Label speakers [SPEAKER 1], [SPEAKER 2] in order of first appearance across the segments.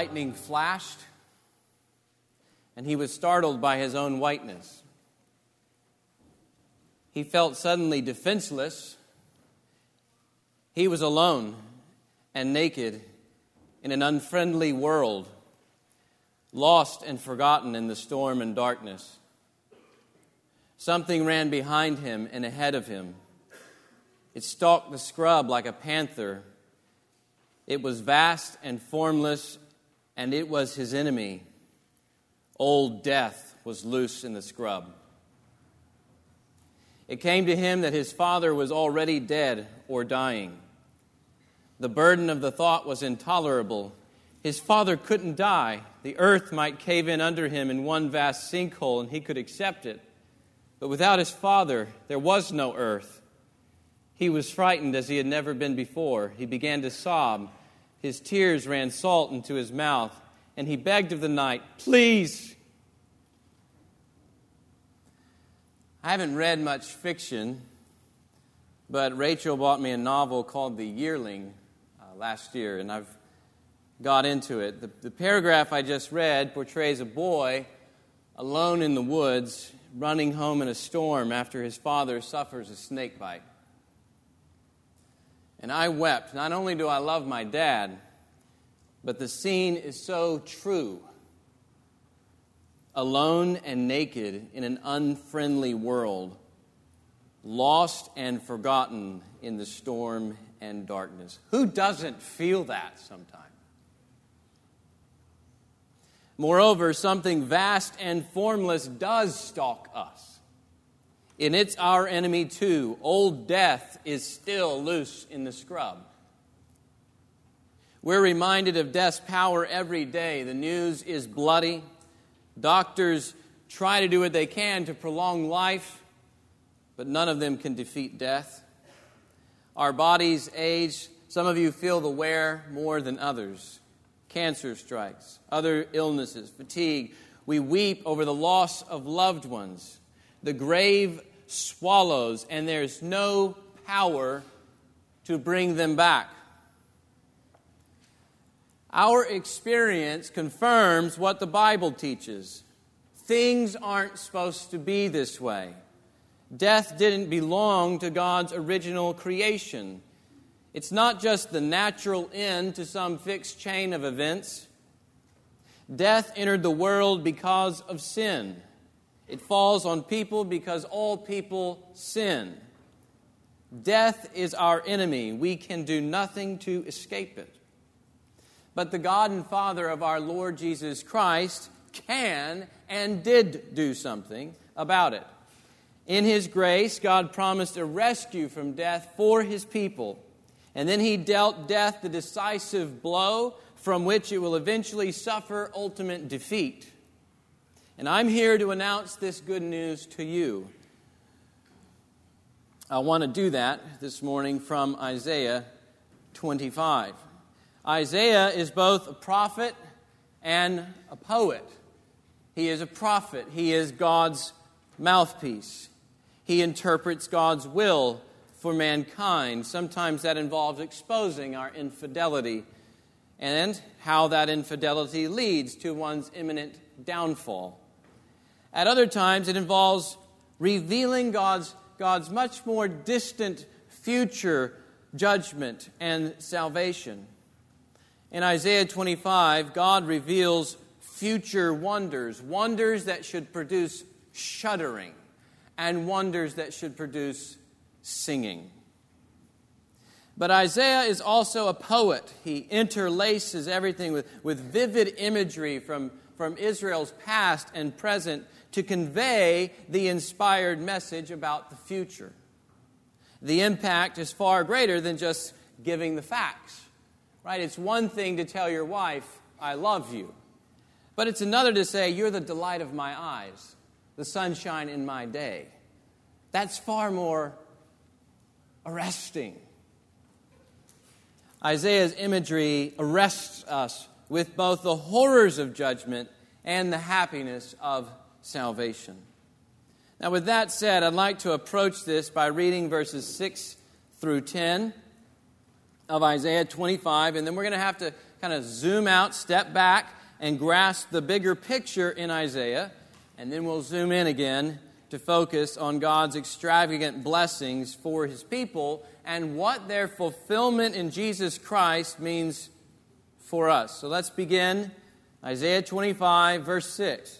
[SPEAKER 1] lightning flashed, and he was startled by his own whiteness. He felt suddenly defenseless. He was alone and naked in an unfriendly world, lost and forgotten in the storm and darkness. Something ran behind him and ahead of him. It stalked the scrub like a panther. It was vast and formless, and it was his enemy. Old death was loose in the scrub. It came to him that his father was already dead or dying. The burden of the thought was intolerable. His father couldn't die. The earth might cave in under him in one vast sinkhole, and he could accept it. But without his father, there was no earth. He was frightened as he had never been before. He began to sob. His tears ran salt into his mouth, and he begged of the night, Please, I haven't read much fiction, but Rachel bought me a novel called The Yearling uh, last year, and I've got into it. The, the paragraph I just read portrays a boy alone in the woods running home in a storm after his father suffers a snake bite. And I wept. Not only do I love my dad, but the scene is so true alone and naked in an unfriendly world, lost and forgotten in the storm and darkness. Who doesn't feel that sometimes? Moreover, something vast and formless does stalk us. And it's our enemy too. Old death is still loose in the scrub. We're reminded of death's power every day. The news is bloody. Doctors try to do what they can to prolong life, but none of them can defeat death. Our bodies age. Some of you feel the wear more than others. Cancer strikes, other illnesses, fatigue. We weep over the loss of loved ones. The grave swallows, and there's no power to bring them back. Our experience confirms what the Bible teaches. Things aren't supposed to be this way. Death didn't belong to God's original creation. It's not just the natural end to some fixed chain of events. Death entered the world because of sin. It falls on people because all people sin. Death is our enemy. We can do nothing to escape it. But the God and Father of our Lord Jesus Christ can and did do something about it. In His grace, God promised a rescue from death for His people. And then He dealt death the decisive blow from which it will eventually suffer ultimate defeat. And I'm here to announce this good news to you. I want to do that this morning from Isaiah 25. Isaiah is both a prophet and a poet. He is a prophet, he is God's mouthpiece. He interprets God's will for mankind. Sometimes that involves exposing our infidelity and how that infidelity leads to one's imminent downfall. At other times, it involves revealing God's, God's much more distant future judgment and salvation. In Isaiah 25, God reveals future wonders, wonders that should produce shuddering, and wonders that should produce singing. But Isaiah is also a poet. He interlaces everything with, with vivid imagery from, from Israel's past and present to convey the inspired message about the future. The impact is far greater than just giving the facts. Right? It's one thing to tell your wife, I love you. But it's another to say, You're the delight of my eyes, the sunshine in my day. That's far more arresting. Isaiah's imagery arrests us with both the horrors of judgment and the happiness of salvation. Now, with that said, I'd like to approach this by reading verses 6 through 10 of Isaiah 25, and then we're going to have to kind of zoom out, step back, and grasp the bigger picture in Isaiah, and then we'll zoom in again to focus on God's extravagant blessings for his people and what their fulfillment in Jesus Christ means for us. So let's begin Isaiah 25, verse 6.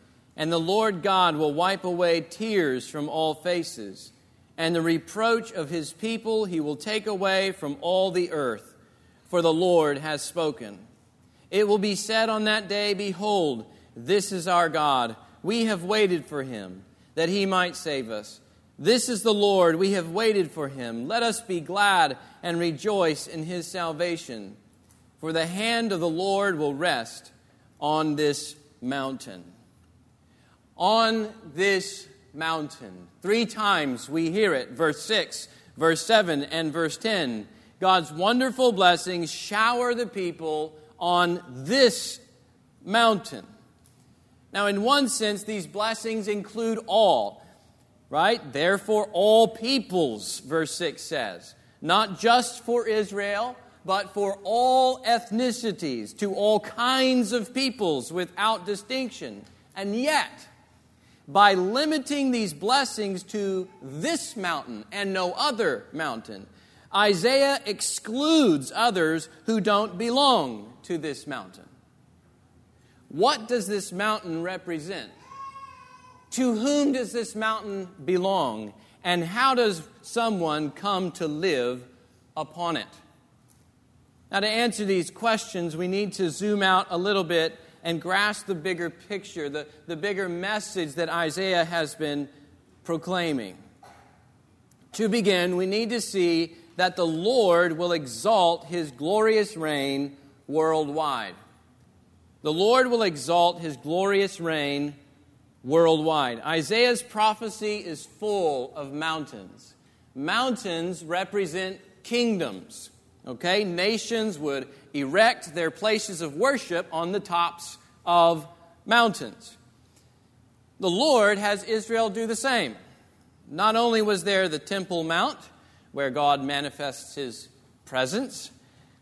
[SPEAKER 1] and the Lord God will wipe away tears from all faces, and the reproach of his people he will take away from all the earth, for the Lord has spoken. It will be said on that day, Behold, this is our God. We have waited for him, that he might save us. This is the Lord. We have waited for him. Let us be glad and rejoice in his salvation. For the hand of the Lord will rest on this mountain. On this mountain. Three times we hear it verse 6, verse 7, and verse 10. God's wonderful blessings shower the people on this mountain. Now, in one sense, these blessings include all, right? Therefore, all peoples, verse 6 says. Not just for Israel, but for all ethnicities, to all kinds of peoples without distinction. And yet, by limiting these blessings to this mountain and no other mountain, Isaiah excludes others who don't belong to this mountain. What does this mountain represent? To whom does this mountain belong? And how does someone come to live upon it? Now, to answer these questions, we need to zoom out a little bit and grasp the bigger picture, the, the bigger message that Isaiah has been proclaiming. To begin, we need to see that the Lord will exalt his glorious reign worldwide. The Lord will exalt his glorious reign worldwide. Isaiah's prophecy is full of mountains. Mountains represent kingdoms. Okay? Nations would erect their places of worship on the tops of mountains. The Lord has Israel do the same. Not only was there the Temple Mount, where God manifests his presence,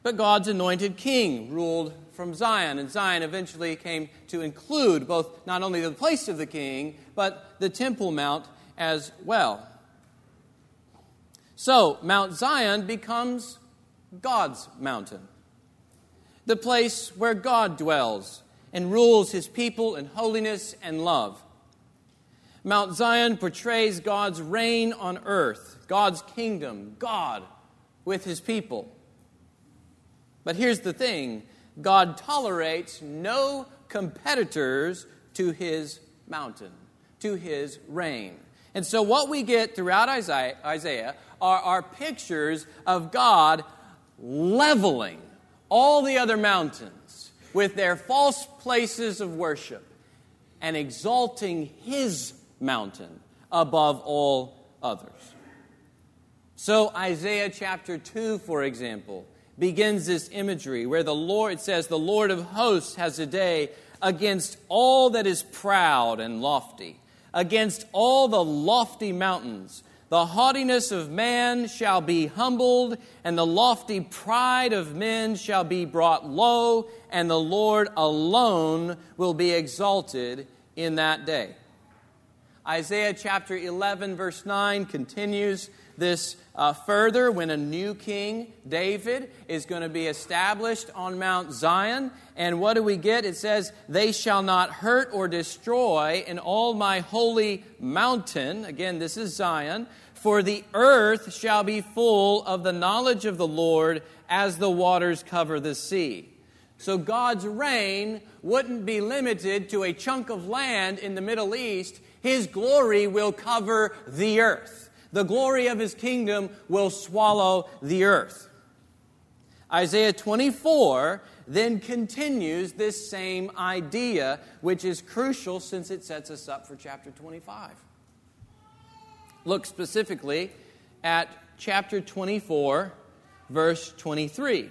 [SPEAKER 1] but God's anointed king ruled from Zion. And Zion eventually came to include both not only the place of the king, but the Temple Mount as well. So, Mount Zion becomes God's mountain, the place where God dwells and rules his people in holiness and love. Mount Zion portrays God's reign on earth, God's kingdom, God with his people. But here's the thing God tolerates no competitors to his mountain, to his reign. And so, what we get throughout Isaiah are, are pictures of God leveling all the other mountains with their false places of worship and exalting his mountain above all others. So, Isaiah chapter 2, for example, begins this imagery where the Lord says, The Lord of hosts has a day against all that is proud and lofty, against all the lofty mountains. The haughtiness of man shall be humbled, and the lofty pride of men shall be brought low, and the Lord alone will be exalted in that day. Isaiah chapter 11, verse 9 continues this uh, further when a new king, David, is going to be established on Mount Zion. And what do we get? It says, They shall not hurt or destroy in all my holy mountain. Again, this is Zion. For the earth shall be full of the knowledge of the Lord as the waters cover the sea. So God's reign wouldn't be limited to a chunk of land in the Middle East. His glory will cover the earth the glory of his kingdom will swallow the earth. Isaiah 24 then continues this same idea, which is crucial since it sets us up for chapter 25. Look specifically at chapter 24, verse 23.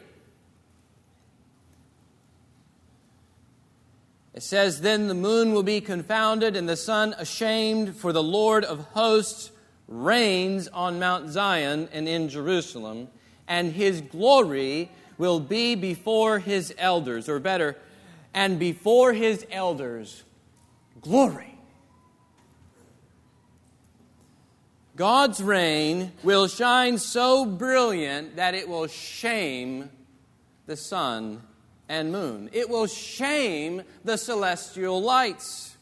[SPEAKER 1] It says, Then the moon will be confounded and the sun ashamed, for the Lord of hosts reigns on Mount Zion and in Jerusalem, and his glory will be before his elders, or better, and before his elders, glory. God's reign will shine so brilliant that it will shame the sun and moon. It will shame the celestial lights.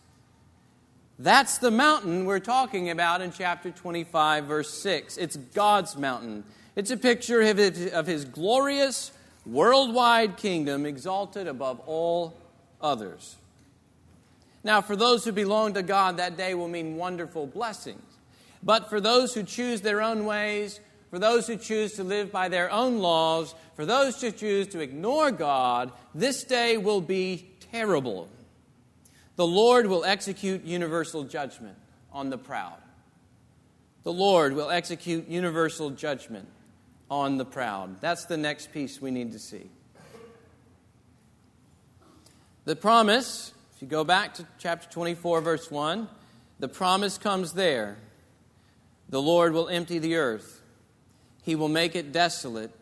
[SPEAKER 1] That's the mountain we're talking about in chapter 25, verse 6. It's God's mountain. It's a picture of his, of his glorious worldwide kingdom exalted above all others. Now, for those who belong to God, that day will mean wonderful blessings. But for those who choose their own ways, for those who choose to live by their own laws, for those who choose to ignore God, this day will be terrible. The Lord will execute universal judgment on the proud. The Lord will execute universal judgment on the proud. That's the next piece we need to see. The promise, if you go back to chapter 24, verse 1, the promise comes there. The Lord will empty the earth, He will make it desolate,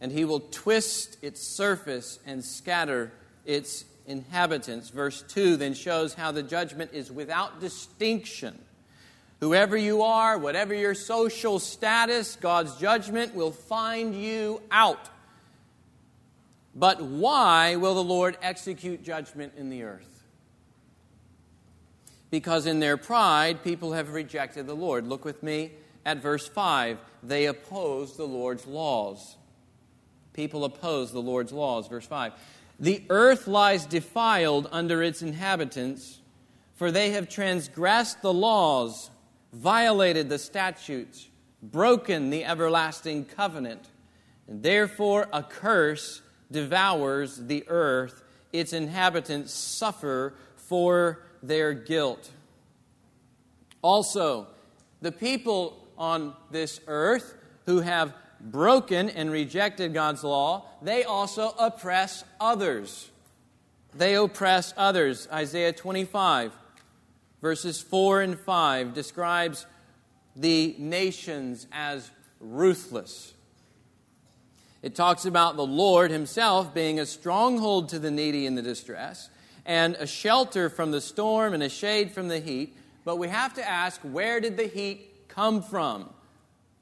[SPEAKER 1] and He will twist its surface and scatter its inhabitants. Verse 2 then shows how the judgment is without distinction Whoever you are, whatever your social status, God's judgment will find you out. But why will the Lord execute judgment in the earth? Because in their pride, people have rejected the Lord. Look with me at verse 5. They oppose the Lord's laws. People oppose the Lord's laws. Verse 5. The earth lies defiled under its inhabitants, for they have transgressed the laws violated the statutes, broken the everlasting covenant, and therefore a curse devours the earth. Its inhabitants suffer for their guilt. Also, the people on this earth who have broken and rejected God's law, they also oppress others. They oppress others. Isaiah 25 verses 4 and 5 describes the nations as ruthless. It talks about the Lord Himself being a stronghold to the needy and the distress, and a shelter from the storm and a shade from the heat. But we have to ask where did the heat come from?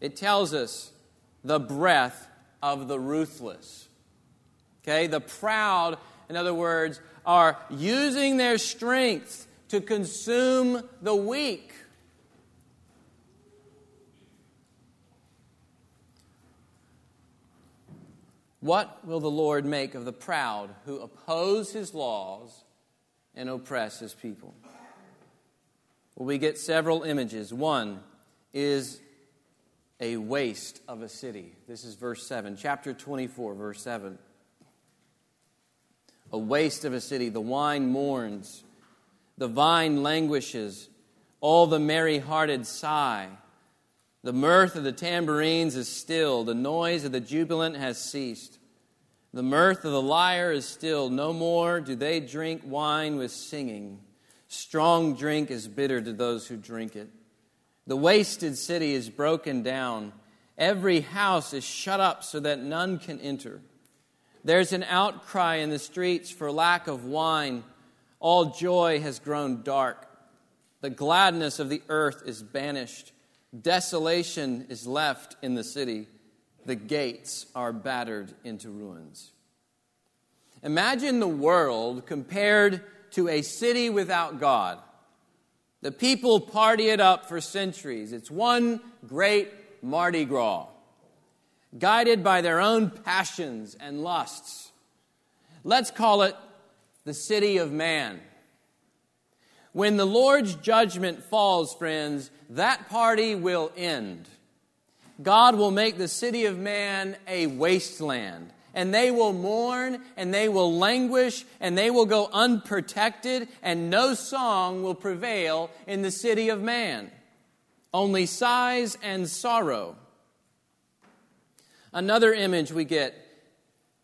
[SPEAKER 1] It tells us the breath of the ruthless. Okay, the proud, in other words, are using their strength to consume the weak. What will the Lord make of the proud who oppose his laws and oppress his people? Well, we get several images. One is a waste of a city. This is verse 7, chapter 24, verse 7. A waste of a city. The wine mourns the vine languishes, all the merry hearted sigh. The mirth of the tambourines is still, the noise of the jubilant has ceased. The mirth of the lyre is still, no more do they drink wine with singing. Strong drink is bitter to those who drink it. The wasted city is broken down. Every house is shut up so that none can enter. There's an outcry in the streets for lack of wine. All joy has grown dark. The gladness of the earth is banished. Desolation is left in the city. The gates are battered into ruins. Imagine the world compared to a city without God. The people party it up for centuries. It's one great Mardi Gras, guided by their own passions and lusts. Let's call it the city of man. When the Lord's judgment falls, friends, that party will end. God will make the city of man a wasteland, and they will mourn and they will languish and they will go unprotected, and no song will prevail in the city of man. Only sighs and sorrow. Another image we get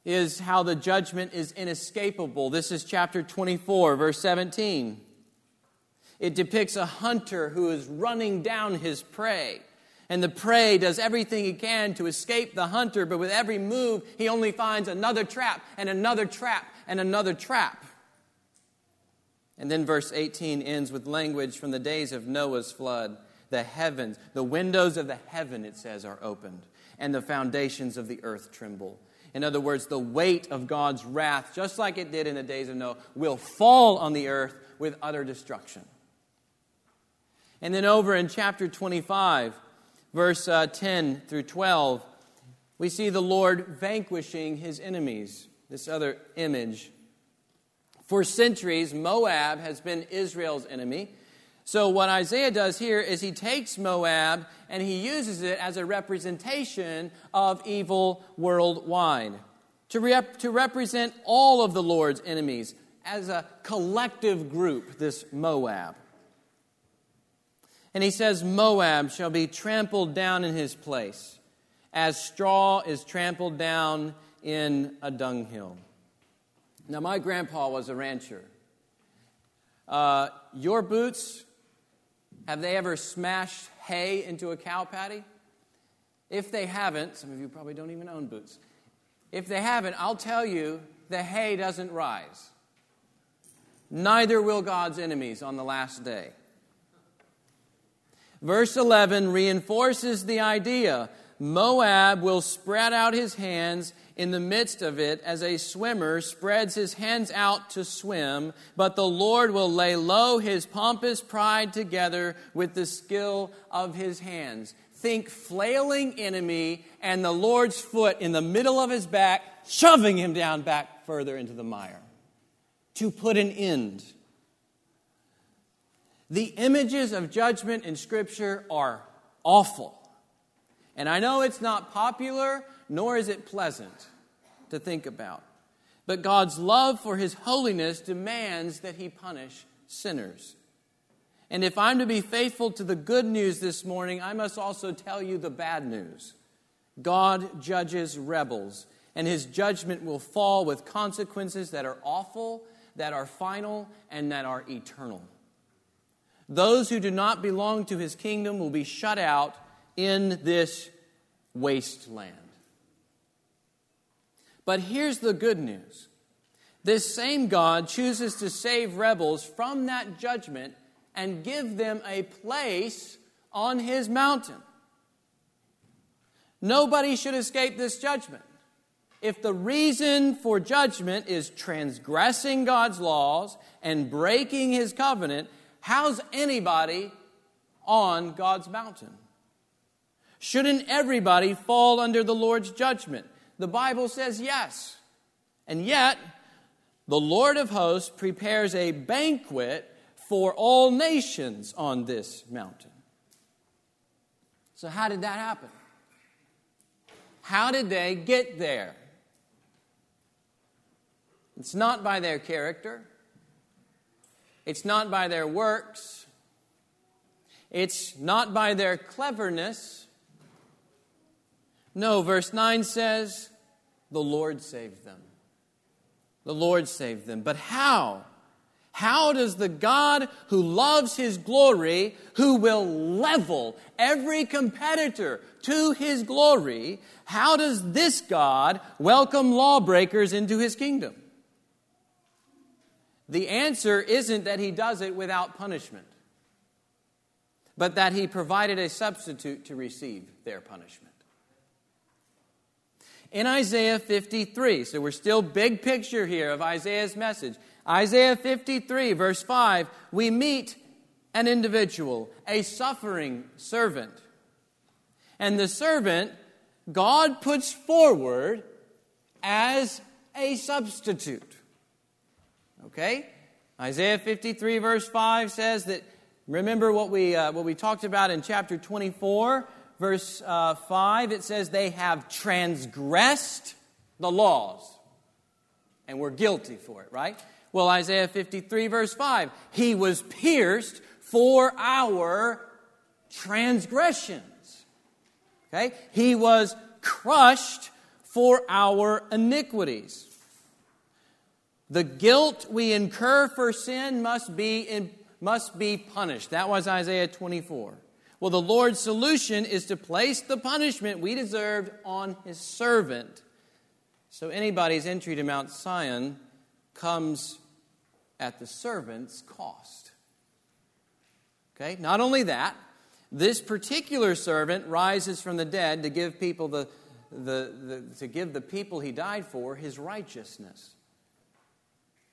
[SPEAKER 1] is how the judgment is inescapable. This is chapter 24, verse 17. It depicts a hunter who is running down his prey. And the prey does everything he can to escape the hunter, but with every move, he only finds another trap and another trap and another trap. And then verse 18 ends with language from the days of Noah's flood. The heavens, the windows of the heaven, it says, are opened, and the foundations of the earth tremble. In other words, the weight of God's wrath, just like it did in the days of Noah, will fall on the earth with utter destruction. And then over in chapter 25, verse uh, 10 through 12, we see the Lord vanquishing his enemies. This other image. For centuries, Moab has been Israel's enemy. So, what Isaiah does here is he takes Moab and he uses it as a representation of evil worldwide. To, rep- to represent all of the Lord's enemies as a collective group, this Moab. And he says, Moab shall be trampled down in his place, as straw is trampled down in a dunghill. Now, my grandpa was a rancher. Uh, your boots have they ever smashed hay into a cow patty? If they haven't, some of you probably don't even own boots. If they haven't, I'll tell you the hay doesn't rise. Neither will God's enemies on the last day. Verse 11 reinforces the idea Moab will spread out his hands in the midst of it as a swimmer spreads his hands out to swim, but the Lord will lay low his pompous pride together with the skill of his hands. Think flailing enemy and the Lord's foot in the middle of his back, shoving him down back further into the mire to put an end. The images of judgment in Scripture are awful. And I know it's not popular, nor is it pleasant to think about. But God's love for his holiness demands that he punish sinners. And if I'm to be faithful to the good news this morning, I must also tell you the bad news. God judges rebels, and his judgment will fall with consequences that are awful, that are final, and that are eternal. Those who do not belong to his kingdom will be shut out in this wasteland. But here's the good news this same God chooses to save rebels from that judgment and give them a place on his mountain. Nobody should escape this judgment. If the reason for judgment is transgressing God's laws and breaking his covenant, how's anybody on God's mountain? Shouldn't everybody fall under the Lord's judgment? The Bible says yes. And yet, the Lord of hosts prepares a banquet for all nations on this mountain. So, how did that happen? How did they get there? It's not by their character, it's not by their works, it's not by their cleverness. No, verse 9 says, the Lord saved them. The Lord saved them. But how? How does the God who loves his glory, who will level every competitor to his glory, how does this God welcome lawbreakers into his kingdom? The answer isn't that he does it without punishment, but that he provided a substitute to receive their punishment in Isaiah 53. So we're still big picture here of Isaiah's message. Isaiah 53, verse 5, we meet an individual, a suffering servant. And the servant, God puts forward as a substitute. Okay? Isaiah 53, verse 5 says that, remember what we, uh, what we talked about in chapter 24? verse uh, 5, it says, They have transgressed the laws. And we're guilty for it, right? Well, Isaiah 53, verse 5 He was pierced for our transgressions. Okay? He was crushed for our iniquities. The guilt we incur for sin must be, in, must be punished. That was Isaiah 24. Well, the Lord's solution is to place the punishment we deserved on his servant. So anybody's entry to Mount Zion comes at the servant's cost. Okay? Not only that, this particular servant rises from the dead to give people the, the, the, to give the people he died for his righteousness.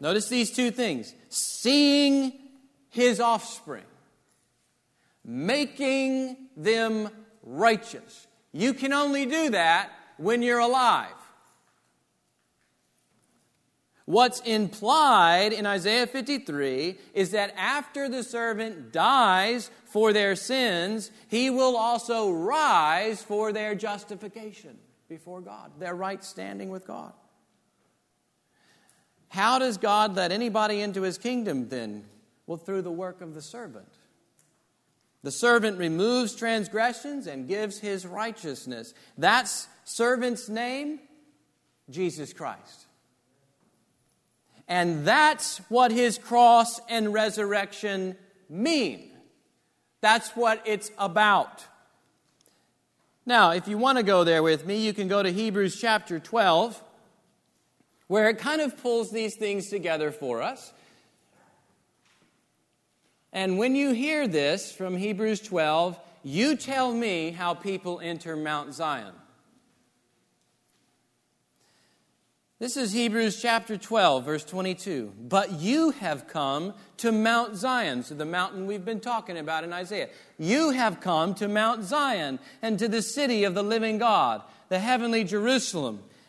[SPEAKER 1] Notice these two things seeing his offspring making them righteous. You can only do that when you're alive. What's implied in Isaiah 53 is that after the servant dies for their sins, he will also rise for their justification before God, their right standing with God. How does God let anybody into his kingdom then? Well, through the work of the servant. The servant removes transgressions and gives his righteousness. That's servant's name, Jesus Christ. And that's what his cross and resurrection mean. That's what it's about. Now, if you want to go there with me, you can go to Hebrews chapter 12, where it kind of pulls these things together for us. And when you hear this from Hebrews 12, you tell me how people enter Mount Zion. This is Hebrews chapter 12, verse 22. But you have come to Mount Zion, so the mountain we've been talking about in Isaiah. You have come to Mount Zion and to the city of the living God, the heavenly Jerusalem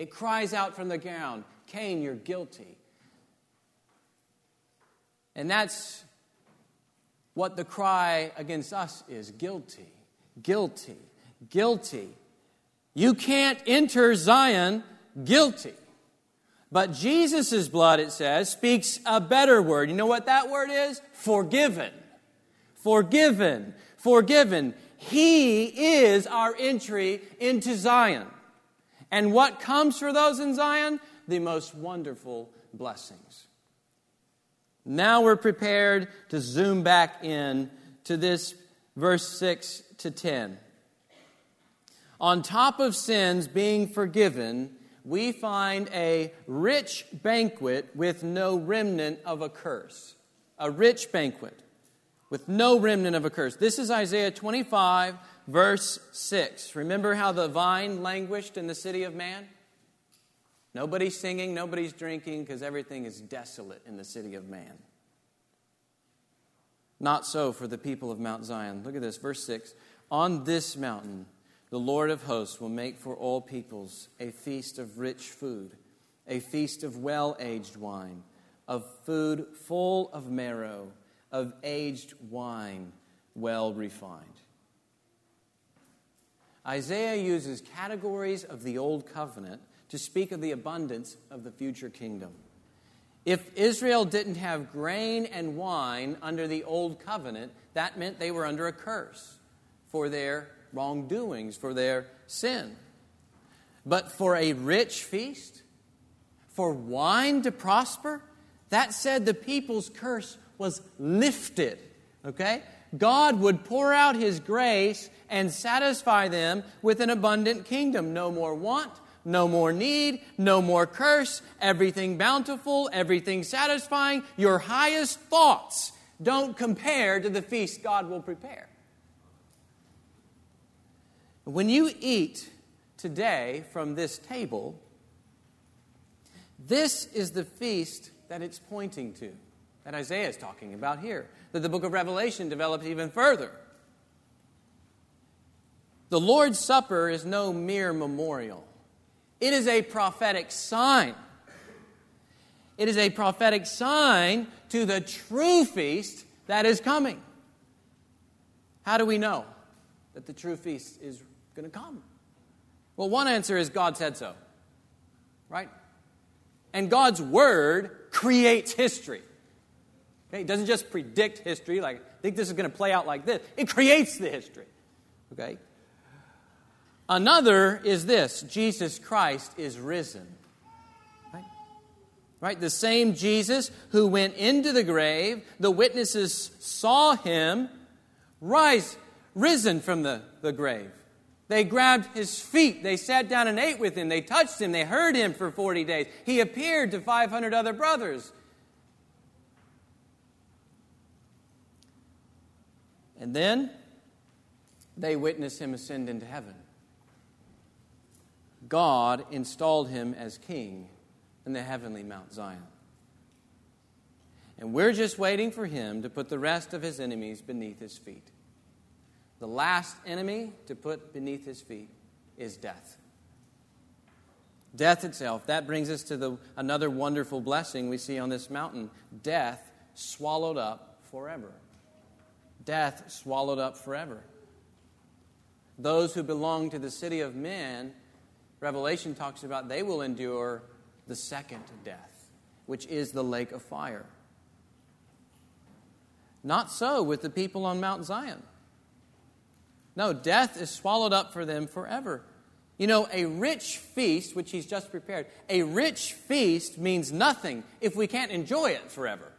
[SPEAKER 1] It cries out from the ground, Cain, you're guilty. And that's what the cry against us is guilty, guilty, guilty. You can't enter Zion guilty. But Jesus' blood, it says, speaks a better word. You know what that word is? Forgiven. Forgiven. Forgiven. He is our entry into Zion. And what comes for those in Zion? The most wonderful blessings. Now we're prepared to zoom back in to this verse 6 to 10. On top of sins being forgiven, we find a rich banquet with no remnant of a curse. A rich banquet with no remnant of a curse. This is Isaiah 25, verse 6. Remember how the vine languished in the city of man? Nobody's singing, nobody's drinking, because everything is desolate in the city of man. Not so for the people of Mount Zion. Look at this, verse 6. On this mountain, the Lord of hosts will make for all peoples a feast of rich food, a feast of well aged wine, of food full of marrow, of aged wine well refined. Isaiah uses categories of the Old Covenant to speak of the abundance of the future kingdom. If Israel didn't have grain and wine under the Old Covenant, that meant they were under a curse for their wrongdoings, for their sin. but for a rich feast, for wine to prosper. That said, the people's curse was lifted. Okay? God would pour out His grace and satisfy them with an abundant kingdom. No more want, no more need, no more curse, everything bountiful, everything satisfying. Your highest thoughts don't compare to the feast God will prepare. When you eat today from this table, this is the feast that it's pointing to, that Isaiah is talking about here, that the book of Revelation develops even further. The Lord's Supper is no mere memorial, it is a prophetic sign. It is a prophetic sign to the true feast that is coming. How do we know that the true feast is going to come? Well, one answer is God said so, right? And God's word creates history. Okay? It doesn't just predict history, like, I think this is going to play out like this. It creates the history. Okay? Another is this Jesus Christ is risen. Right? right? The same Jesus who went into the grave, the witnesses saw him rise, risen from the, the grave. They grabbed his feet. They sat down and ate with him. They touched him. They heard him for 40 days. He appeared to 500 other brothers. And then they witnessed him ascend into heaven. God installed him as king in the heavenly Mount Zion. And we're just waiting for him to put the rest of his enemies beneath his feet. The last enemy to put beneath his feet is death. Death itself. That brings us to the, another wonderful blessing we see on this mountain death swallowed up forever. Death swallowed up forever. Those who belong to the city of men, Revelation talks about, they will endure the second death, which is the lake of fire. Not so with the people on Mount Zion. No, death is swallowed up for them forever. You know, a rich feast, which he's just prepared, a rich feast means nothing if we can't enjoy it forever.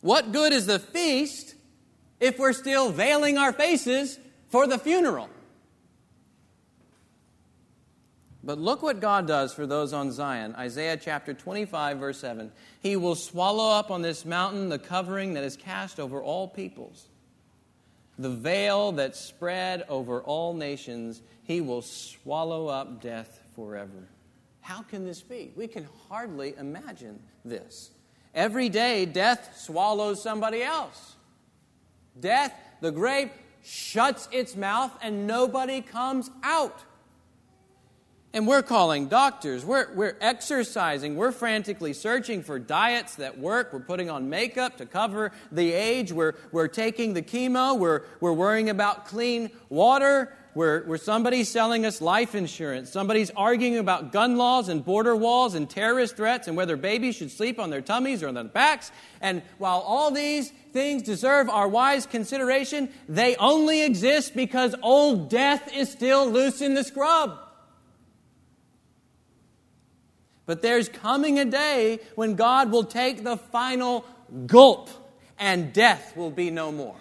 [SPEAKER 1] What good is the feast if we're still veiling our faces for the funeral? But look what God does for those on Zion. Isaiah chapter 25, verse 7. He will swallow up on this mountain the covering that is cast over all peoples the veil that spread over all nations, he will swallow up death forever. How can this be? We can hardly imagine this. Every day, death swallows somebody else. Death, the grave, shuts its mouth and nobody comes out. And we're calling doctors, we're, we're exercising, we're frantically searching for diets that work, we're putting on makeup to cover the age, we're, we're taking the chemo, we're, we're worrying about clean water, we're, we're somebody's selling us life insurance, somebody's arguing about gun laws and border walls and terrorist threats and whether babies should sleep on their tummies or on their backs. And while all these things deserve our wise consideration, they only exist because old death is still loose in the scrub. But there's coming a day when God will take the final gulp and death will be no more.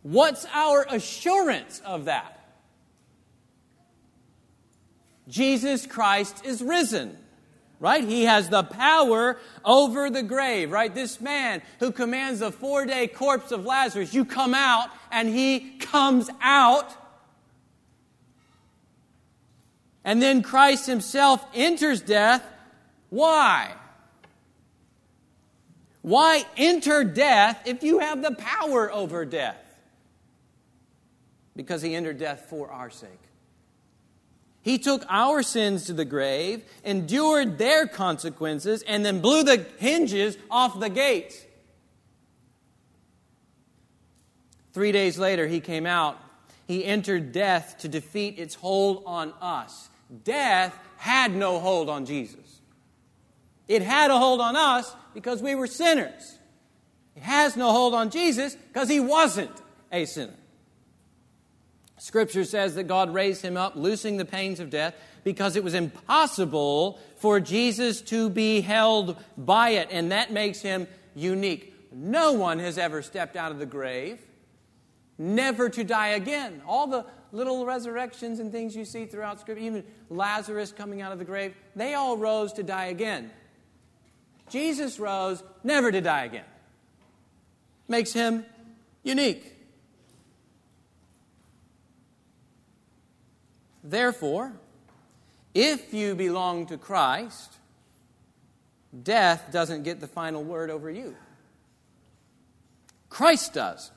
[SPEAKER 1] What's our assurance of that? Jesus Christ is risen, right? He has the power over the grave, right? This man who commands the four day corpse of Lazarus, you come out, and he comes out and then Christ himself enters death. Why? Why enter death if you have the power over death? Because he entered death for our sake. He took our sins to the grave, endured their consequences, and then blew the hinges off the gate. Three days later, he came out. He entered death to defeat its hold on us death had no hold on Jesus. It had a hold on us because we were sinners. It has no hold on Jesus because he wasn't a sinner. Scripture says that God raised him up, loosing the pains of death, because it was impossible for Jesus to be held by it, and that makes him unique. No one has ever stepped out of the grave, never to die again. All the little resurrections and things you see throughout Scripture, even Lazarus coming out of the grave, they all rose to die again. Jesus rose never to die again. Makes him unique. Therefore, if you belong to Christ, death doesn't get the final word over you. Christ does.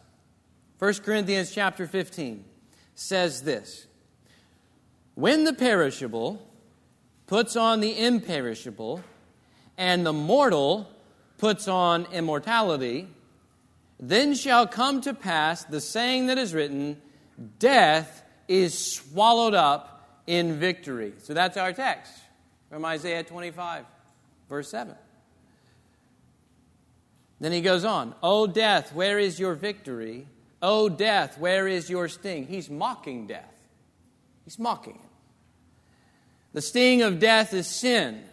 [SPEAKER 1] 1 Corinthians chapter 15 says this When the perishable puts on the imperishable, and the mortal puts on immortality, then shall come to pass the saying that is written, Death is swallowed up in victory. So that's our text from Isaiah 25, verse 7. Then he goes on, O death, where is your victory? O death, where is your sting? He's mocking death. He's mocking it. The sting of death is sin,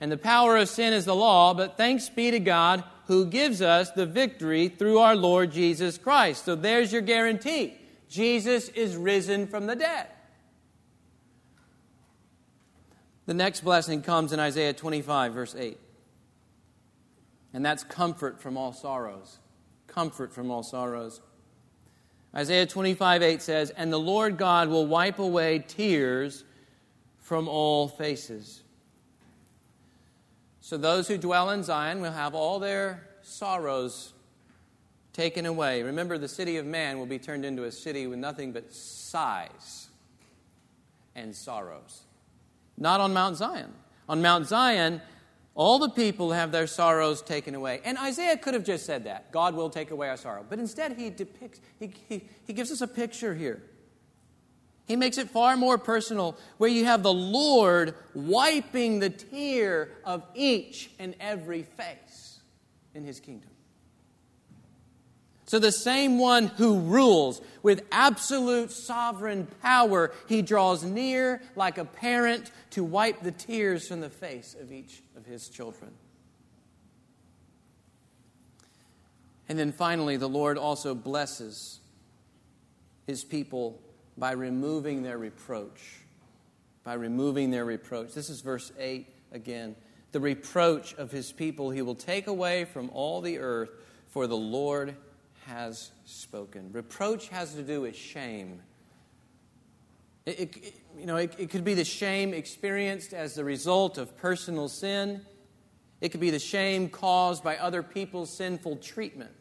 [SPEAKER 1] and the power of sin is the law, but thanks be to God who gives us the victory through our Lord Jesus Christ. So there's your guarantee. Jesus is risen from the dead. The next blessing comes in Isaiah 25, verse 8. And that's comfort from all sorrows. Comfort from all sorrows. Isaiah 25, 8 says, And the Lord God will wipe away tears from all faces. So those who dwell in Zion will have all their sorrows taken away. Remember, the city of man will be turned into a city with nothing but sighs and sorrows. Not on Mount Zion. On Mount Zion, all the people have their sorrows taken away. And Isaiah could have just said that God will take away our sorrow. But instead, he depicts, he, he, he gives us a picture here. He makes it far more personal, where you have the Lord wiping the tear of each and every face in his kingdom. So, the same one who rules with absolute sovereign power, he draws near like a parent to wipe the tears from the face of each of his children. And then finally, the Lord also blesses his people by removing their reproach. By removing their reproach. This is verse 8 again. The reproach of his people he will take away from all the earth, for the Lord has spoken. Reproach has to do with shame. It, it, you know, it, it could be the shame experienced as the result of personal sin. It could be the shame caused by other people's sinful treatment.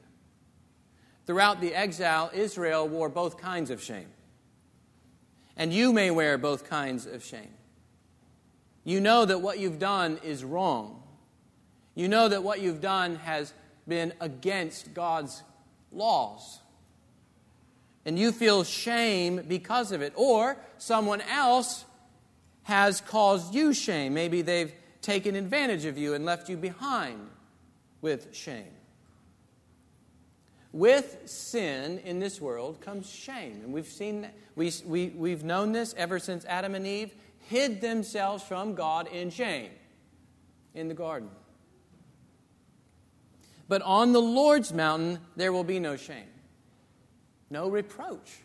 [SPEAKER 1] Throughout the exile, Israel wore both kinds of shame. And you may wear both kinds of shame. You know that what you've done is wrong. You know that what you've done has been against God's laws. And you feel shame because of it. Or someone else has caused you shame. Maybe they've taken advantage of you and left you behind with shame. With sin in this world comes shame. And we've seen we, we, we've known this ever since Adam and Eve hid themselves from God in shame in the garden. But on the Lord's mountain, there will be no shame, no reproach.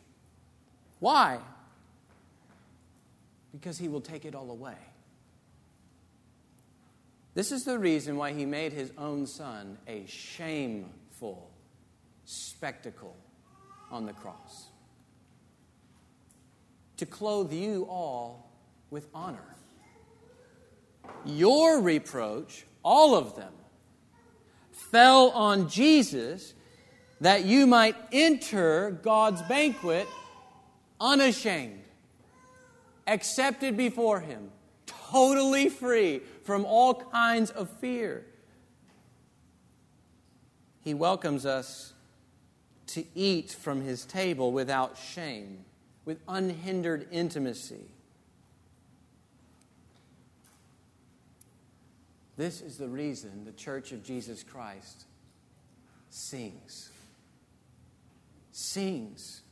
[SPEAKER 1] Why? Because he will take it all away. This is the reason why he made his own son a shameful spectacle on the cross. To clothe you all with honor. Your reproach, all of them, fell on Jesus that you might enter God's banquet unashamed, accepted before Him, totally free from all kinds of fear. He welcomes us to eat from His table without shame, with unhindered intimacy. This is the reason the Church of Jesus Christ sings. Sings.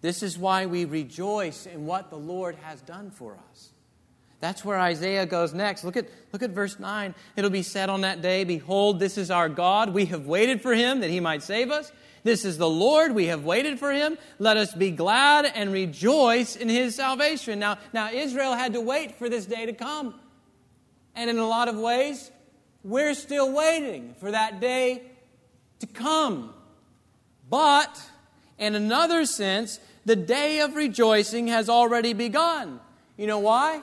[SPEAKER 1] This is why we rejoice in what the Lord has done for us. That's where Isaiah goes next. Look at, look at verse 9. It'll be said on that day, Behold, this is our God. We have waited for him that he might save us. This is the Lord. We have waited for him. Let us be glad and rejoice in his salvation. Now, now Israel had to wait for this day to come. And in a lot of ways, we're still waiting for that day to come. But in another sense, the day of rejoicing has already begun. You know why?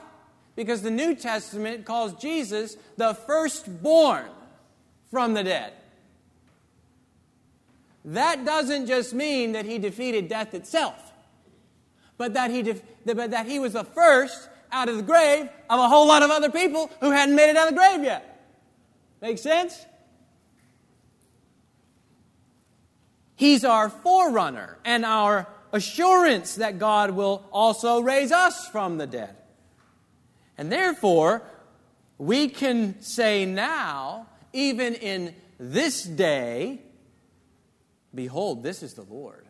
[SPEAKER 1] Because the New Testament calls Jesus the firstborn from the dead. That doesn't just mean that he defeated death itself, but that he, def- but that he was the first out of the grave of a whole lot of other people who hadn't made it out of the grave yet. Make sense? He's our forerunner and our assurance that God will also raise us from the dead. And therefore, we can say now, even in this day, Behold, this is the Lord.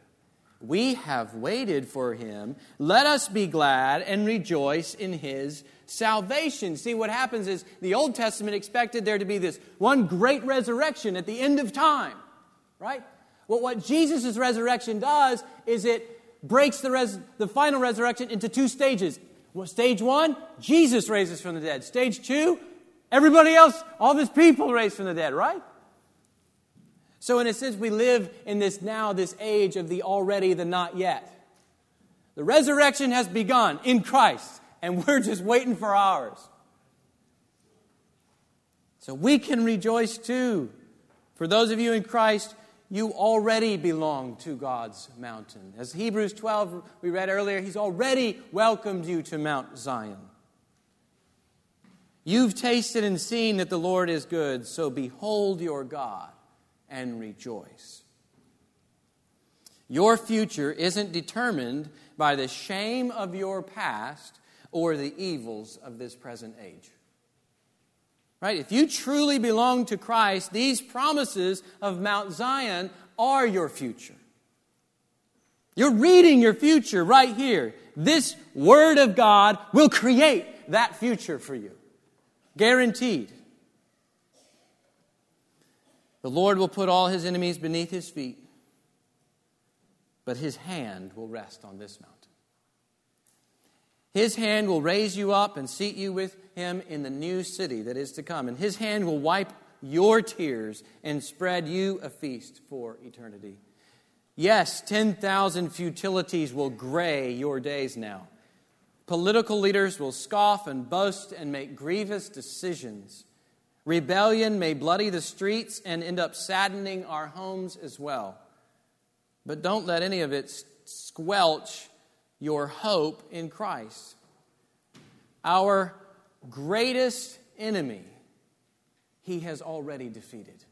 [SPEAKER 1] We have waited for him. Let us be glad and rejoice in his salvation. See, what happens is the Old Testament expected there to be this one great resurrection at the end of time, right? Well, what Jesus' resurrection does is it breaks the, res- the final resurrection into two stages. Well, stage one, Jesus raises from the dead. Stage two, everybody else, all his people raised from the dead, right? So, in a sense, we live in this now, this age of the already, the not yet. The resurrection has begun in Christ, and we're just waiting for ours. So we can rejoice too. For those of you in Christ, you already belong to God's mountain. As Hebrews 12 we read earlier, He's already welcomed you to Mount Zion. You've tasted and seen that the Lord is good, so behold your God and rejoice. Your future isn't determined by the shame of your past or the evils of this present age. Right? If you truly belong to Christ, these promises of Mount Zion are your future. You're reading your future right here. This Word of God will create that future for you. Guaranteed. The Lord will put all his enemies beneath his feet, but his hand will rest on this mountain. His hand will raise you up and seat you with him in the new city that is to come, and his hand will wipe your tears and spread you a feast for eternity. Yes, 10,000 futilities will gray your days now. Political leaders will scoff and boast and make grievous decisions. Rebellion may bloody the streets and end up saddening our homes as well. But don't let any of it squelch your hope in Christ. Our greatest enemy, he has already defeated.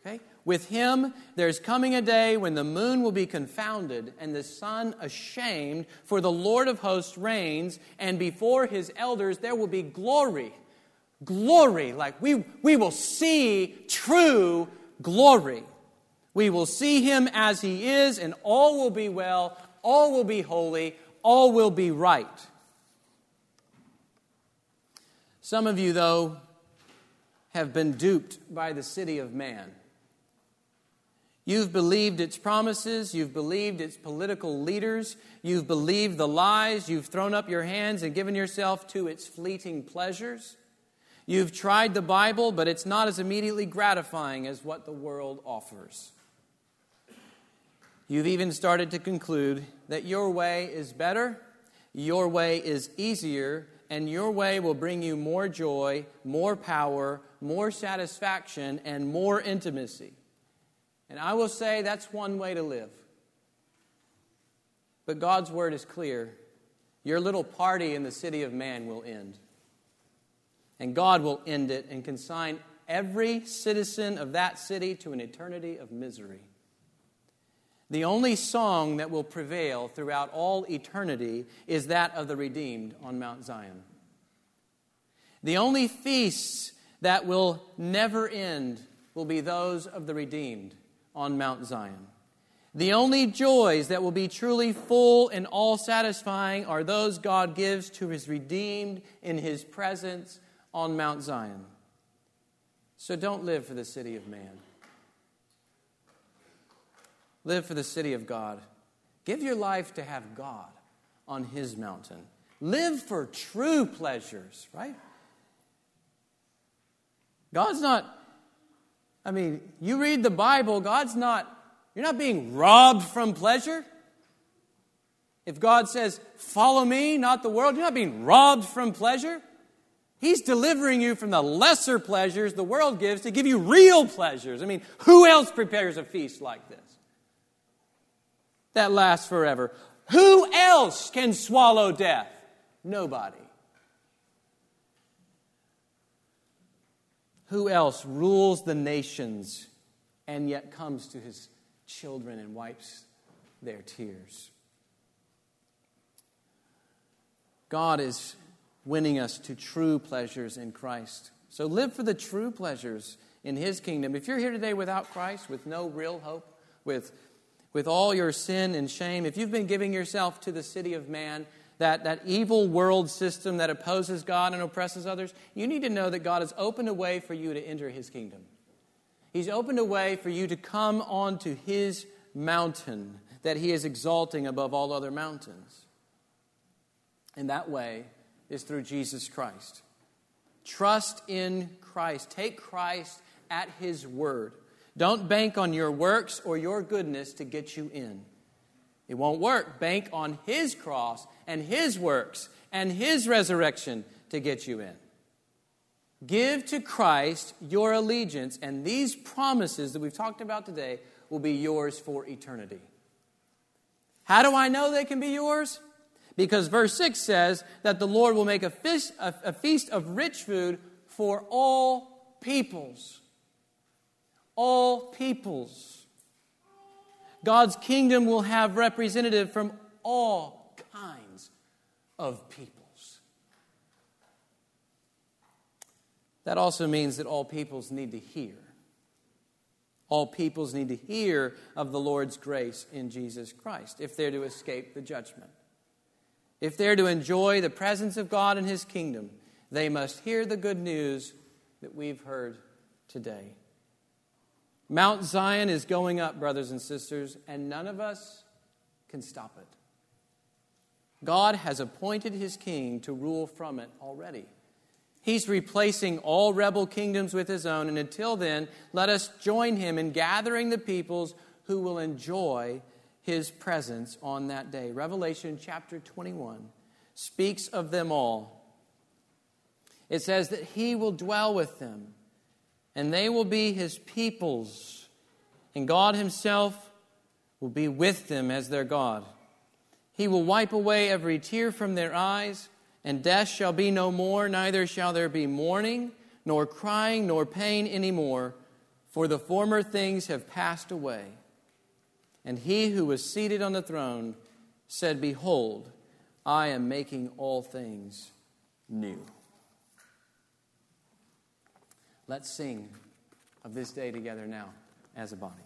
[SPEAKER 1] Okay? With him, there's coming a day when the moon will be confounded and the sun ashamed, for the Lord of hosts reigns, and before his elders there will be glory glory. Like we, we will see true glory. We will see him as he is, and all will be well, all will be holy, all will be right. Some of you, though, have been duped by the city of man. You've believed its promises, you've believed its political leaders, you've believed the lies, you've thrown up your hands and given yourself to its fleeting pleasures. You've tried the Bible, but it's not as immediately gratifying as what the world offers. You've even started to conclude that your way is better, your way is easier, and your way will bring you more joy, more power, more satisfaction, and more intimacy. And I will say that's one way to live. But God's word is clear. Your little party in the city of man will end. And God will end it and consign every citizen of that city to an eternity of misery. The only song that will prevail throughout all eternity is that of the redeemed on Mount Zion. The only feasts that will never end will be those of the redeemed on Mount Zion. The only joys that will be truly full and all satisfying are those God gives to his redeemed in his presence on Mount Zion. So don't live for the city of man. Live for the city of God. Give your life to have God on his mountain. Live for true pleasures, right? God's not, I mean, you read the Bible, God's not you're not being robbed from pleasure. If God says, Follow me, not the world, you're not being robbed from pleasure. He's delivering you from the lesser pleasures the world gives to give you real pleasures. I mean, who else prepares a feast like this? That lasts forever. Who else can swallow death? Nobody. Who else rules the nations and yet comes to his children and wipes their tears. God is winning us to true pleasures in Christ. So live for the true pleasures in His kingdom. If you're here today without Christ, with no real hope, with, with all your sin and shame, if you've been giving yourself to the city of man, that, that evil world system that opposes God and oppresses others, you need to know that God has opened a way for you to enter His kingdom. He's opened a way for you to come onto His mountain that He is exalting above all other mountains. And that way is through Jesus Christ. Trust in Christ. Take Christ at His word. Don't bank on your works or your goodness to get you in. It won't work. Bank on His cross and His works and His resurrection to get you in. Give to Christ your allegiance, and these promises that we've talked about today will be yours for eternity. How do I know they can be yours? Because verse 6 says that the Lord will make a feast, a, a feast of rich food for all peoples. All peoples. God's kingdom will have representative from all kinds of peoples. That also means that all peoples need to hear. All peoples need to hear of the Lord's grace in Jesus Christ if they're to escape the judgment. If they're to enjoy the presence of God in His kingdom, they must hear the good news that we've heard today. Mount Zion is going up, brothers and sisters, and none of us can stop it. God has appointed His king to rule from it already. He's replacing all rebel kingdoms with his own. And until then, let us join him in gathering the peoples who will enjoy his presence on that day. Revelation chapter 21 speaks of them all. It says that he will dwell with them, and they will be his peoples, and God himself will be with them as their God. He will wipe away every tear from their eyes and death shall be no more, neither shall there be mourning, nor crying, nor pain any more, for the former things have passed away. And he who was seated on the throne said, Behold, I am making all things new. Let's sing of this day together now as a body.